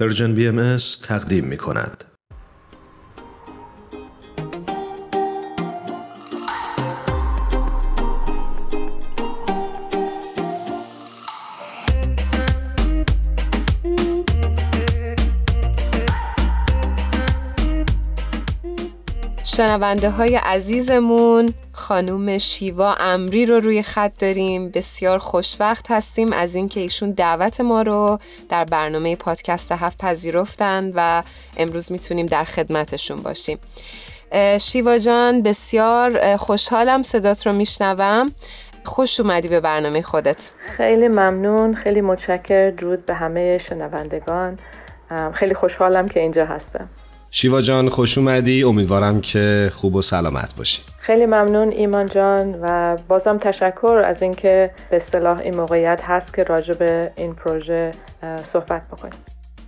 پرژن بی ام تقدیم می کند. شنونده های عزیزمون خانوم شیوا امری رو روی خط داریم. بسیار خوشوقت هستیم از اینکه ایشون دعوت ما رو در برنامه پادکست هفت پذیرفتن و امروز می‌تونیم در خدمتشون باشیم. شیوا جان بسیار خوشحالم صدات رو میشنوم. خوش اومدی به برنامه خودت. خیلی ممنون خیلی متشکر درود به همه شنوندگان. خیلی خوشحالم که اینجا هستم. شیوا جان خوش اومدی. امیدوارم که خوب و سلامت باشی. خیلی ممنون ایمان جان و بازم تشکر از اینکه به اصطلاح این موقعیت هست که راجع به این پروژه صحبت بکنیم.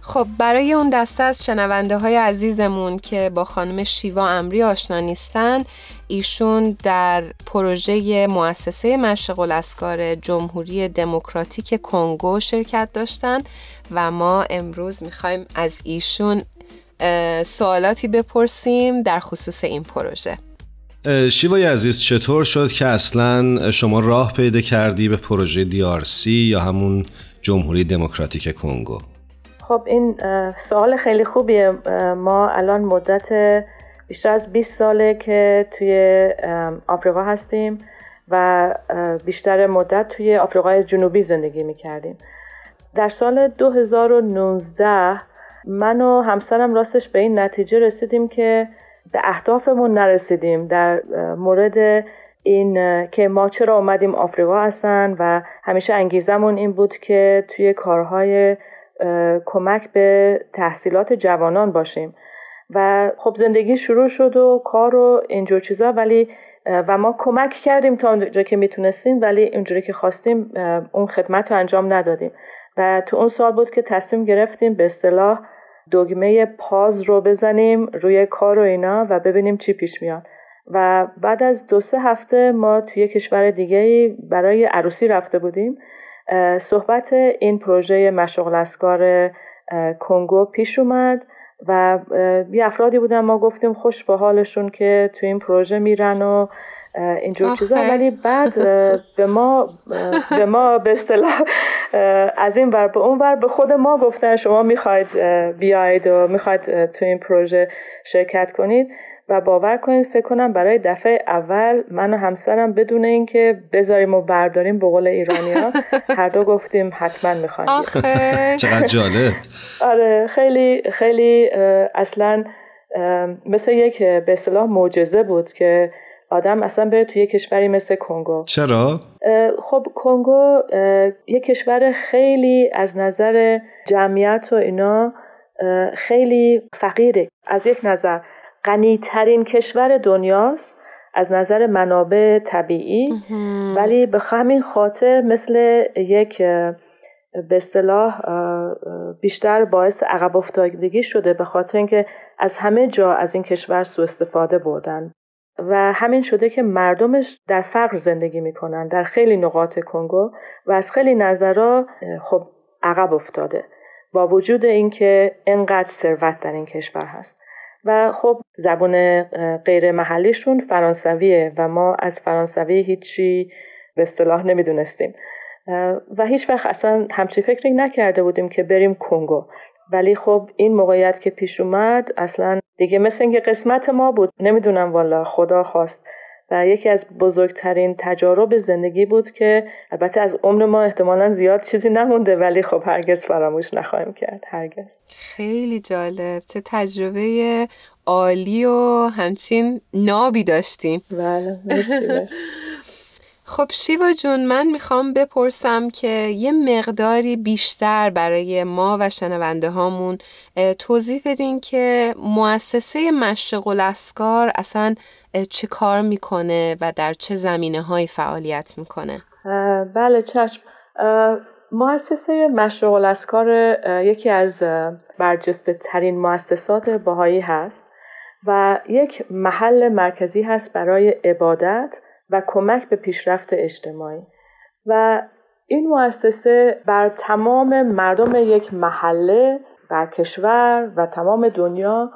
خب برای اون دسته از شنونده های عزیزمون که با خانم شیوا امری آشنا نیستن ایشون در پروژه مؤسسه مشق الاسکار جمهوری دموکراتیک کنگو شرکت داشتن و ما امروز می‌خوایم از ایشون سوالاتی بپرسیم در خصوص این پروژه. شیوای عزیز چطور شد که اصلا شما راه پیدا کردی به پروژه دیارسی یا همون جمهوری دموکراتیک کنگو؟ خب این سوال خیلی خوبیه. ما الان مدت بیشتر از 20 ساله که توی آفریقا هستیم و بیشتر مدت توی آفریقای جنوبی زندگی می‌کردیم. در سال 2019 من و همسرم راستش به این نتیجه رسیدیم که به اهدافمون نرسیدیم. در مورد این که ما چرا اومدیم آفریقا هستن و همیشه انگیزمون این بود که توی کارهای کمک به تحصیلات جوانان باشیم. و خب زندگی شروع شد و کار و اینجور چیزا ولی و ما کمک کردیم تا اونجا که می‌تونستیم ولی اونجوری که خواستیم اون خدمت رو انجام ندادیم. و تو اون سال بود که تصمیم گرفتیم به اصطلاح دگمه پاز رو بزنیم روی کار و اینا و ببینیم چی پیش میاد. و بعد از دو سه هفته ما توی کشور دیگه برای عروسی رفته بودیم. صحبت این پروژه مشغل اسکار کنگو پیش اومد و یه افرادی بودن ما گفتیم خوش به حالشون که تو این پروژه میرن و اینجور چیزا. ولی بعد به ما به ما به اصطلاح از این ور به اون ور به خود ما گفتن شما می‌خواید بیاید و می‌خواید تو این پروژه شرکت کنید و باور کنید فکر کنم برای دفعه اول من و همسرم بدون اینکه بذاریم و برداریم به قول ایرانی ها هر دو گفتیم حتما می‌خوایم. چقدر جالب. آره خیلی خیلی اصلا مثل یک به اصطلاح معجزه بود که آدم اصلا بره توی کشوری مثل کنگو. چرا؟ خب کنگو یه کشور خیلی از نظر جمعیت و اینا خیلی فقیره. از یک نظر غنیترین کشور دنیاست از نظر منابع طبیعی. ولی به همین خاطر مثل یک به اصطلاح بیشتر باعث عقب افتادگی شده به خاطر اینکه از همه جا از این کشور سوء استفاده بردن. و همین شده که مردمش در فقر زندگی می‌کنن در خیلی نقاط کنگو و از خیلی نظرها خب عقب افتاده با وجود اینکه انقدر ثروت در این کشور هست. و خب زبان غیر محلیشون فرانسویه و ما از فرانسوی هیچی به اصطلاح نمی‌دونستیم. و هیچ وقت اصلا همچی فکری نکرده بودیم که بریم کنگو. ولی خب این موقعیت که پیش اومد اصلا دیگه مثل اینکه قسمت ما بود نمی‌دونم والا خدا خواست. و یکی از بزرگترین تجارب زندگی بود که البته از عمر ما احتمالا زیاد چیزی نمونده ولی خب هرگز فراموش نخواهیم کرد هرگز. خیلی جالب. چه تجربه عالی و همچین نابی داشتیم. بله خب شیوا جون من می‌خوام بپرسم که یه مقداری بیشتر برای ما و شنونده هامون توضیح بدین که مؤسسه مشق الاسکار اصلا چه کار می‌کنه و در چه زمینه های فعالیت می‌کنه؟ بله چشم. مؤسسه مشرق الاسکار یکی از برجسته ترین مؤسسات باهایی هست و یک محل مرکزی هست برای عبادت. و کمک به پیشرفت اجتماعی. و این مؤسسه بر تمام مردم یک محله و کشور و تمام دنیا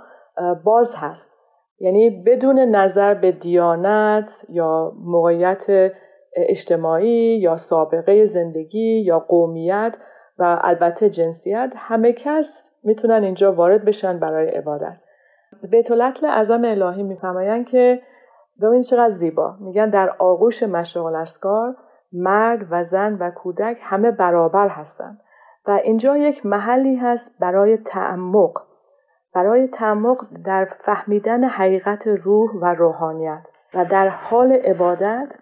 باز هست. یعنی بدون نظر به دیانت یا موقعیت اجتماعی یا سابقه زندگی یا قومیت و البته جنسیت همه کس می‌تونن اینجا وارد بشن برای عبادت. بیت العدل اعظم الهی میفرمایند که ببین چقدر زیبا. میگن در آغوش مشرق الاسکار مرد و زن و کودک همه برابر هستند و اینجا یک محلی هست برای تعمق. برای تعمق در فهمیدن حقیقت روح و روحانیت. و در حال عبادت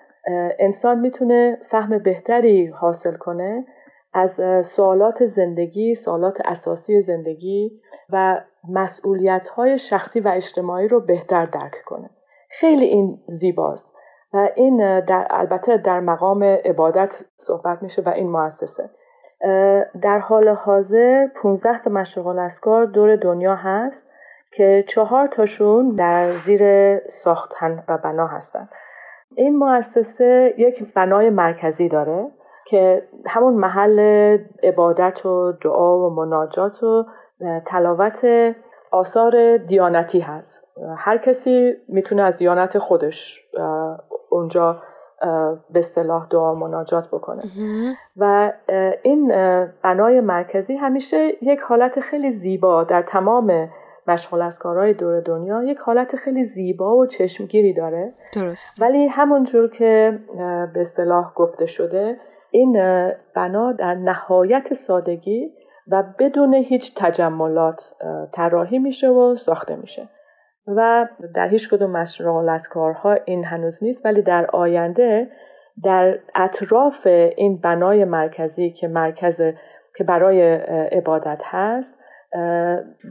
انسان می‌تونه فهم بهتری حاصل کنه از سوالات زندگی، سوالات اساسی زندگی و مسئولیت های شخصی و اجتماعی رو بهتر درک کنه. خیلی این زیباست و این در البته در مقام عبادت صحبت میشه و این مؤسسه در حال حاضر 15 تا مشرق الاسکار دور دنیا هست که چهار تاشون در زیر ساختن و بنا هستند. این مؤسسه یک بنای مرکزی داره که همون محل عبادت و دعا و مناجات و تلاوت آثار دیانتی هست. هر کسی می‌تونه از دیانت خودش اونجا به اصطلاح دعا مناجات بکنه. و این بنای مرکزی همیشه یک حالت خیلی زیبا در تمام مشغول از کارهای دور دنیا یک حالت خیلی زیبا و چشمگیری داره. درست. ولی همونجور که به اصطلاح گفته شده این بنا در نهایت سادگی و بدون هیچ تجملات طراحی میشه و ساخته میشه. و در هیچ کدوم مشروع از کارها این هنوز نیست ولی در آینده در اطراف این بنای مرکزی که مرکز که برای عبادت هست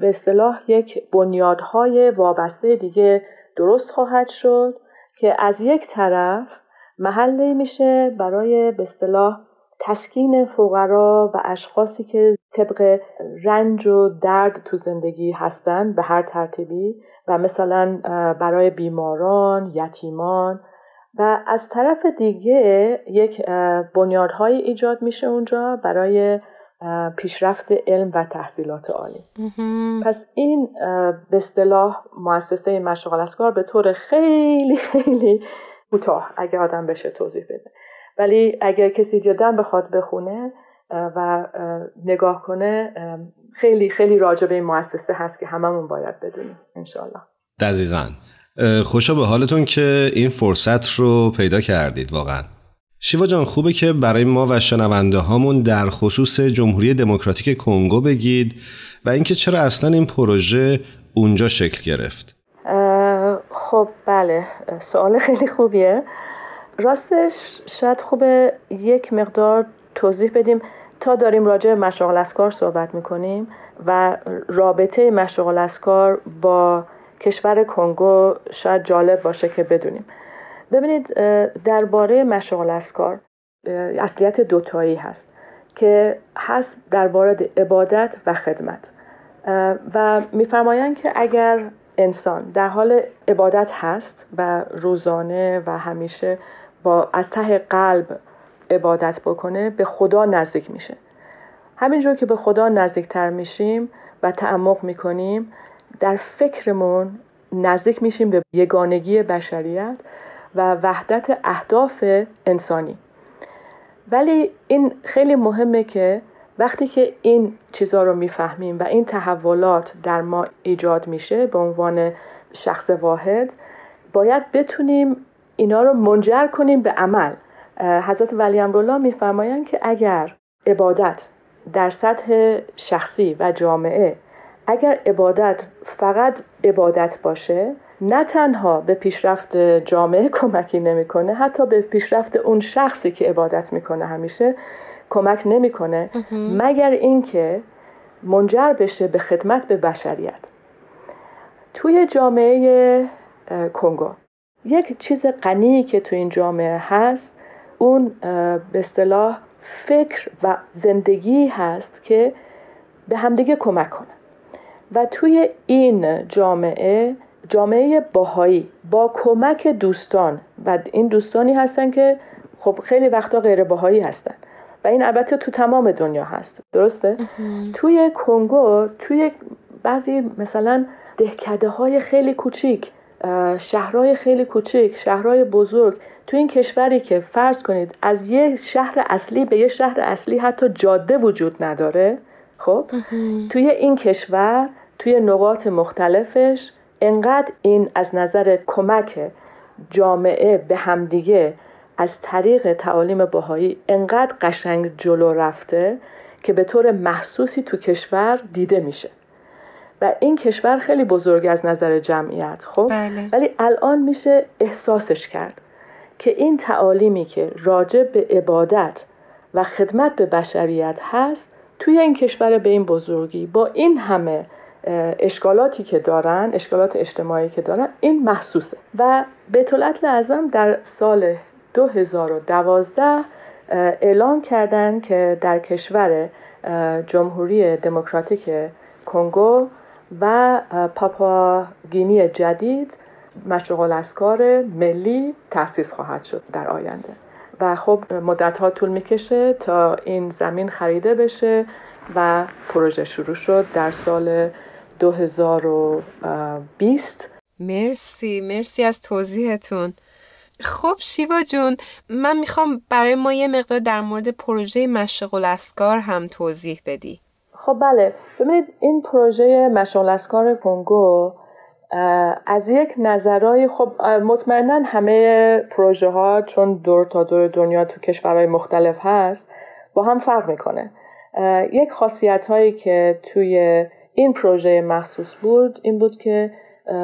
به اصطلاح یک بنیادهای وابسته دیگه درست خواهد شد که از یک طرف محلی میشه برای به اصطلاح تسکین فقرا و اشخاصی که طبق رنج و درد تو زندگی هستند به هر ترتیبی و مثلا برای بیماران، یتیمان و از طرف دیگه یک بنیادهایی ایجاد میشه اونجا برای پیشرفت علم و تحصیلات عالی. پس این به اصطلاح مؤسسه مشغل اسکار به طور خیلی خیلی کوتاه اگه آدم بشه توضیح بده. ولی اگر کسی جدا بخواد بخونه و نگاه کنه خیلی خیلی راجع به این مؤسسه هست که هممون باید بدونیم انشالله دقیقا. خوشا به حالتون که این فرصت رو پیدا کردید واقعا. شیوا جان خوبه که برای ما و شنونده هامون در خصوص جمهوری دموکراتیک کنگو بگید و اینکه چرا اصلا این پروژه اونجا شکل گرفت. خب بله. سوال خیلی خوبیه. راستش شاید خوبه یک مقدار توضیح بدیم. تا داریم راجع به مشاغل اسکار صحبت می‌کنیم و رابطه مشاغل اسکار با کشور کنگو شاید جالب باشه که بدونیم. ببینید درباره مشاغل اسکار اصلیت دوتایی هست که هست درباره عبادت و خدمت. و میفرمایند که اگر انسان در حال عبادت هست و روزانه و همیشه با از ته قلب عبادت بکنه به خدا نزدیک میشه. همینجور که به خدا نزدیکتر میشیم و تعمق می‌کنیم در فکرمون نزدیک میشیم به یگانگی بشریت و وحدت اهداف انسانی. ولی این خیلی مهمه که وقتی که این چیزها رو می‌فهمیم و این تحولات در ما ایجاد میشه به عنوان شخص واحد باید بتونیم اینا رو منجر کنیم به عمل. حضرت ولی امرالله میفرمایند که اگر عبادت در سطح شخصی و جامعه اگر عبادت فقط عبادت باشه نه تنها به پیشرفت جامعه کمکی نمی‌کنه حتی به پیشرفت اون شخصی که عبادت می‌کنه همیشه کمک نمی‌کنه. مگر اینکه منجر بشه به خدمت به بشریت. توی جامعه کنگو. یک چیز غنی که تو این جامعه هست اون به اصطلاح فکر و زندگی هست که به همدیگه کمک کنه. و توی این جامعه جامعه باهایی با کمک دوستان و این دوستانی هستن که خب خیلی وقتا غیر باهایی هستن. و این البته تو تمام دنیا هست. درسته؟ توی کنگو توی بعضی مثلا دهکده های خیلی کوچیک شهرهای خیلی کوچیک شهرهای بزرگ. تو این کشوری که فرض کنید از یه شهر اصلی به یه شهر اصلی حتی جاده وجود نداره خب؟ توی این کشور توی نقاط مختلفش انقدر این از نظر کمک جامعه به همدیگه از طریق تعالیم باهایی انقدر قشنگ جلو رفته که به طور محسوسی تو کشور دیده میشه. و این کشور خیلی بزرگ از نظر جمعیت خب بله. ولی الان میشه احساسش کرد که این تعالیمی که راجع به عبادت و خدمت به بشریت هست توی این کشور به این بزرگی با این همه اشکالاتی که دارن اشکالات اجتماعی که دارن این محسوسه و بیت اعظم در سال 2012 اعلام کردن که در کشور جمهوری دموکراتیک کنگو و پاپا گینی جدید مشغول اسکار ملی تأسیس خواهد شد در آینده. و خب مدت ها طول می‌کشه تا این زمین خریده بشه و پروژه شروع شد در سال 2020 مرسی مرسی از توضیحتون. خب شیوا جون من می‌خوام برای ما یه مقدار در مورد پروژه مشغول اسکار هم توضیح بدی. خب بله. ببینید این پروژه مشغول اسکار کنگو از یک نظرهای خب مطمئنا همه پروژه ها چون دور تا دور دنیا تو کشورهای مختلف هست با هم فرق می‌کنه. یک خاصیت هایی که توی این پروژه مخصوص بود این بود که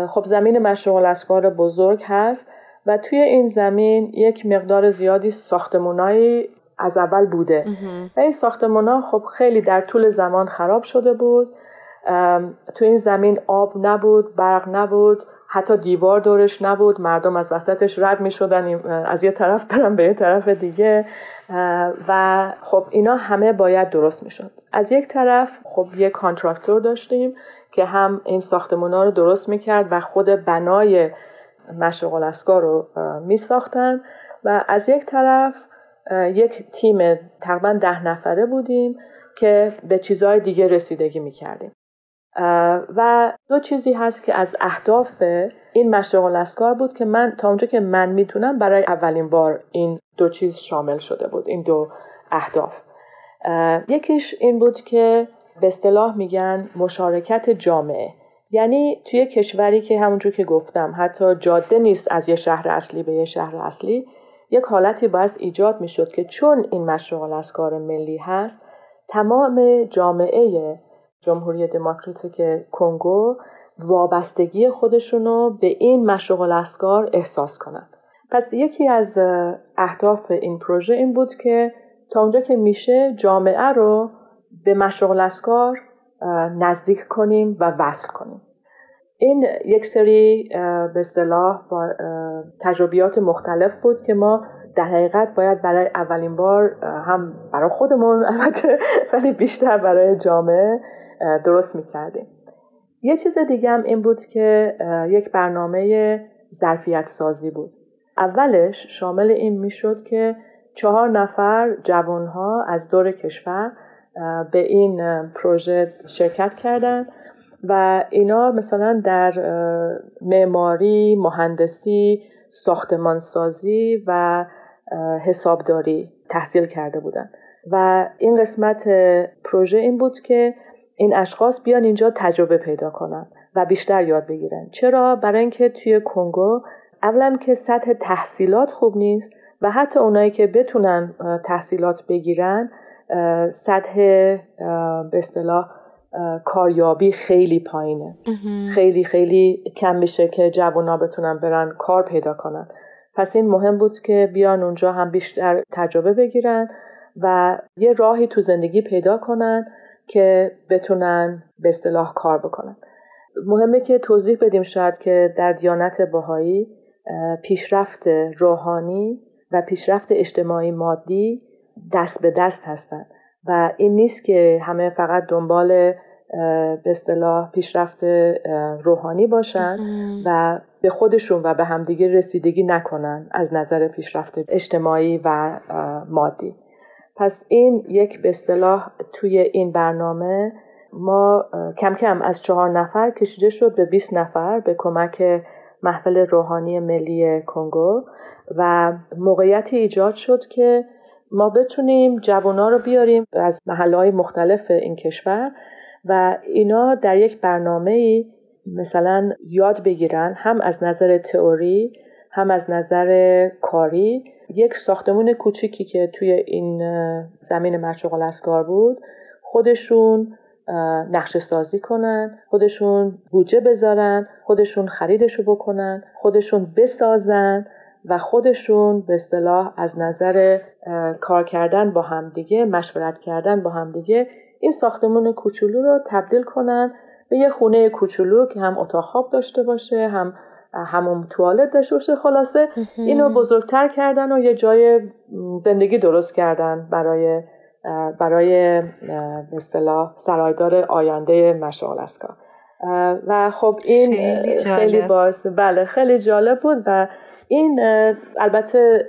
خب زمین مشغول اسکار بزرگ هست و توی این زمین یک مقدار زیادی ساختمونایی از اول بوده. و این ساختمونا خب خیلی در طول زمان خراب شده بود. تو این زمین آب نبود برق نبود حتی دیوار دورش نبود. مردم از وسطش رد می شدن. از یه طرف برن به یه طرف دیگه. و خب اینا همه باید درست می شد. از یک طرف خب یه کانترکتور داشتیم که هم این ساختمونا رو درست می کرد و خود بنای مشغل اسکار رو می ساختن. و از یک طرف یک تیم تقریبا ده نفره بودیم که به چیزهای دیگه رسیدگی می کردیم و دو چیزی هست که از اهداف این مشغل اسکار بود که من تا اونجا که من می‌تونم برای اولین بار این دو چیز شامل شده بود این دو اهداف. یکیش این بود که به اصطلاح میگن مشارکت جامعه. یعنی توی کشوری که همونجور که گفتم حتی جاده نیست از یه شهر اصلی به یه شهر اصلی. یک حالتی باید ایجاد می‌شد که چون این مشغل اسکار ملی هست تمام جامعه جمهوری دموکراتیک کنگو وابستگی خودشونو به این مشغل اسکار احساس کنند. پس یکی از اهداف این پروژه این بود که تا اونجا که میشه جامعه رو به مشغل اسکار نزدیک کنیم و وصل کنیم این یک سری به اصطلاح با تجربیات مختلف بود که ما در حقیقت باید برای اولین بار هم برای خودمون البته ولی بیشتر برای جامعه درست می‌کردیم. یه چیز دیگه هم این بود که یک برنامه ظرفیت سازی بود. اولش شامل این می‌شد که چهار نفر جوانها از دور کشور به این پروژه شرکت کردند و اینا مثلا در معماری، مهندسی، ساختمانسازی و حسابداری تحصیل کرده بودن. و این قسمت پروژه این بود که این اشخاص بیان اینجا تجربه پیدا کنن و بیشتر یاد بگیرن. چرا؟ برای اینکه توی کنگو اولا که سطح تحصیلات خوب نیست و حتی اونایی که بتونن تحصیلات بگیرن سطح به اصطلاح کاریابی خیلی پایینه. خیلی خیلی کم میشه که جوانا بتونن برن کار پیدا کنن. پس این مهم بود که بیان اونجا هم بیشتر تجربه بگیرن و یه راهی تو زندگی پیدا کنن که بتونن به اصطلاح کار بکنن. مهمه که توضیح بدیم شاید که در دیانت باهایی پیشرفت روحانی و پیشرفت اجتماعی مادی دست به دست هستند و این نیست که همه فقط دنبال به اصطلاح پیشرفت روحانی باشن و به خودشون و به همدیگه رسیدگی نکنن از نظر پیشرفت اجتماعی و مادی. پس این یک به اصطلاح توی این برنامه ما کم کم از چهار نفر کشیده شد به 20 نفر به کمک محفل روحانی ملی کنگو و موقعیتی ایجاد شد که ما بتونیم جوانا رو بیاریم از محله مختلف این کشور و اینا در یک برنامه مثلا یاد بگیرن هم از نظر تئوری هم از نظر کاری. یک ساختمون کوچیکی که توی این زمین مرچقال اسکار بود خودشون نقشه سازی کنن خودشون بودجه بذارن خودشون خریدشو بکنن خودشون بسازن. و خودشون به اصطلاح از نظر کار کردن با همدیگه مشورت کردن با همدیگه این ساختمون کوچولو رو تبدیل کنن به یه خونه کوچولو که هم اتاق خواب داشته باشه هم همون توالت داشته باشه خلاصه اینو بزرگتر کردن و یه جای زندگی درست کردن برای برای به اصطلاح سرایدار آینده مشغال اسکا و خب این خیلی, خیلی باعث بله خیلی جالب بود و این البته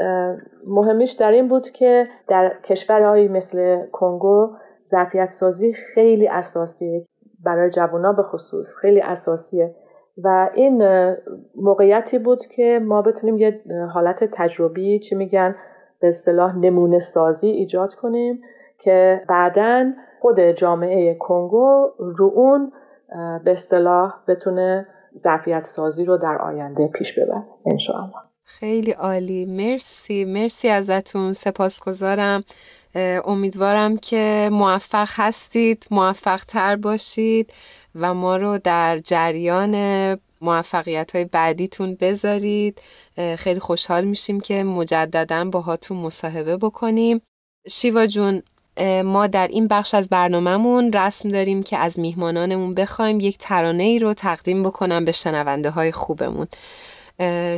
مهمیش در این بود که در کشورهایی مثل کنگو ظرفیت سازی خیلی اساسیه برای جوونا به خصوص خیلی اساسیه. و این موقعیتی بود که ما بتونیم یه حالت تجربی چی میگن به اصطلاح نمونه سازی ایجاد کنیم که بعدا خود جامعه کنگو رو اون به اصطلاح بتونه ظرفیت سازی رو در آینده پیش ببره انشاءالله. خیلی عالی. مرسی. مرسی ازتون. سپاسگزارم. امیدوارم که موفق هستید موفق تر باشید و ما رو در جریان موفقیت های بعدیتون بذارید. خیلی خوشحال میشیم که مجددا باهاتون مصاحبه بکنیم. شیوا جون ما در این بخش از برنامهمون رسم داریم که از میهمانانمون بخوایم یک ترانه ای رو تقدیم بکنم به شنونده های خوبمون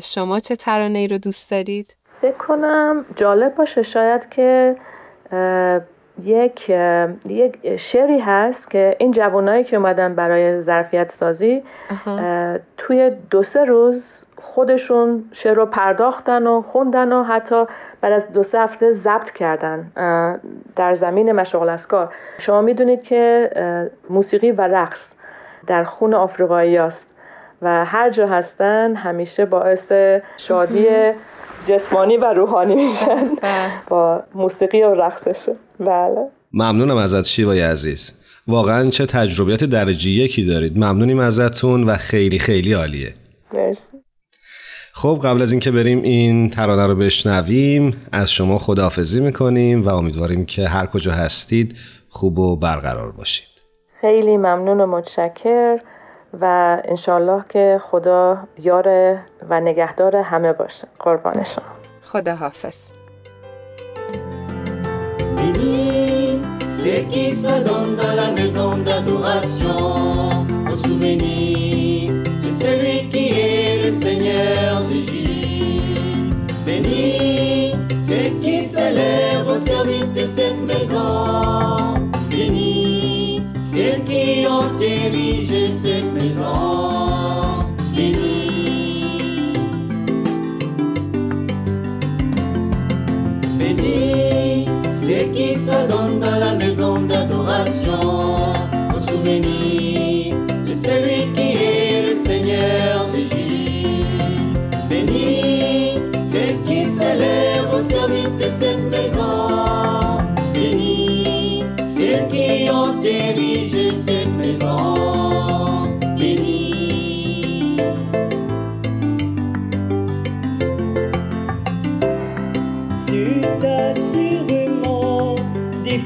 شما چه ترانه ای رو دوست دارید؟ فکر کنم جالب باشه شاید که یک یک شعری هست که این جوانایی که اومدن برای ظرفیت سازی توی دو سه روز خودشون شعر رو پرداختن و خوندن و حتی بعد از دو سه هفته ضبط کردن در زمین مشغل اسکار شما می‌دونید که موسیقی و رقص در خون آفریقایی است و هر جا هستن همیشه باعث شادی جسمانی و روحانی میشن. بله. با موسیقی و رقصشه بله. ممنونم ازت شیوای عزیز. واقعا چه تجربیات درجه یکی دارید. ممنونیم ازتون و خیلی خیلی عالیه. مرسی. خب قبل از اینکه بریم این ترانه رو بشنویم از شما خداحافظی می‌کنیم و امیدواریم که هر کجا هستید خوب و برقرار باشید. خیلی ممنون و متشکر و انشالله که خدا یار و نگهدار همه باشه. قربانشان خدا béni, ceux qui se donnent dans la maison d'adoration, au souvenir de celui qui est le Seigneur du Gilles. Béni, ceux qui s'élèvent au service de cette maison, béni, ceux qui ont érigé cette maison. Béni, ceux qui s'adonnent dans la maison d'adoration au souvenir de celui qui est le Seigneur d'Égypte. Béni, ceux qui s'élèvent au service de cette maison ceux qui ont érigé cette maison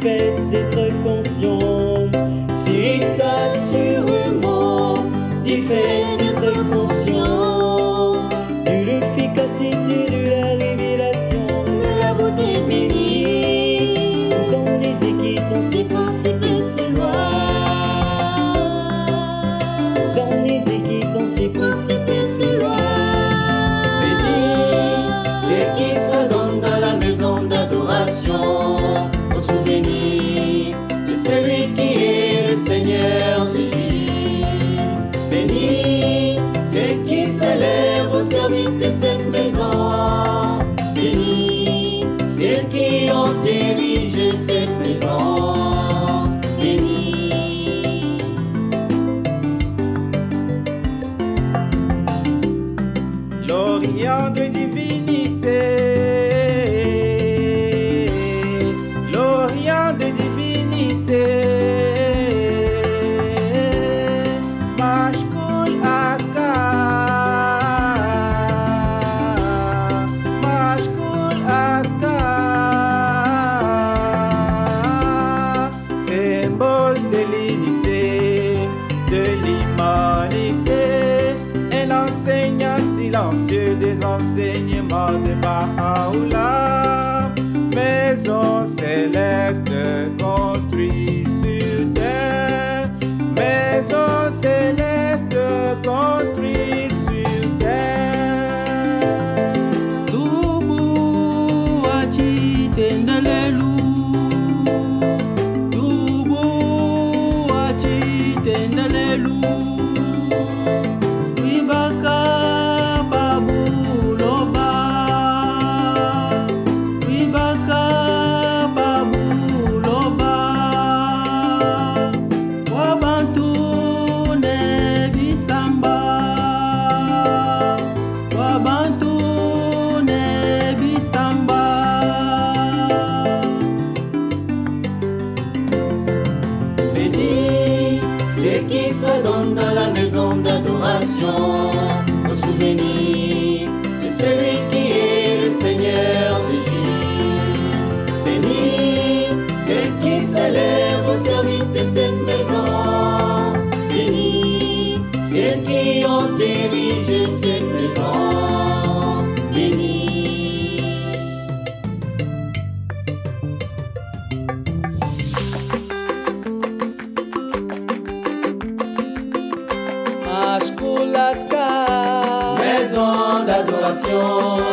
fait d'être conscient. Si t'as sûrement du fait d'être conscient de l'efficacité de la révélation de la beauté bénie, dans les équitants, c'est possible, c'est c'est principe c'est loi. Béni, c'est qui se donne dans la maison d'adoration. 胸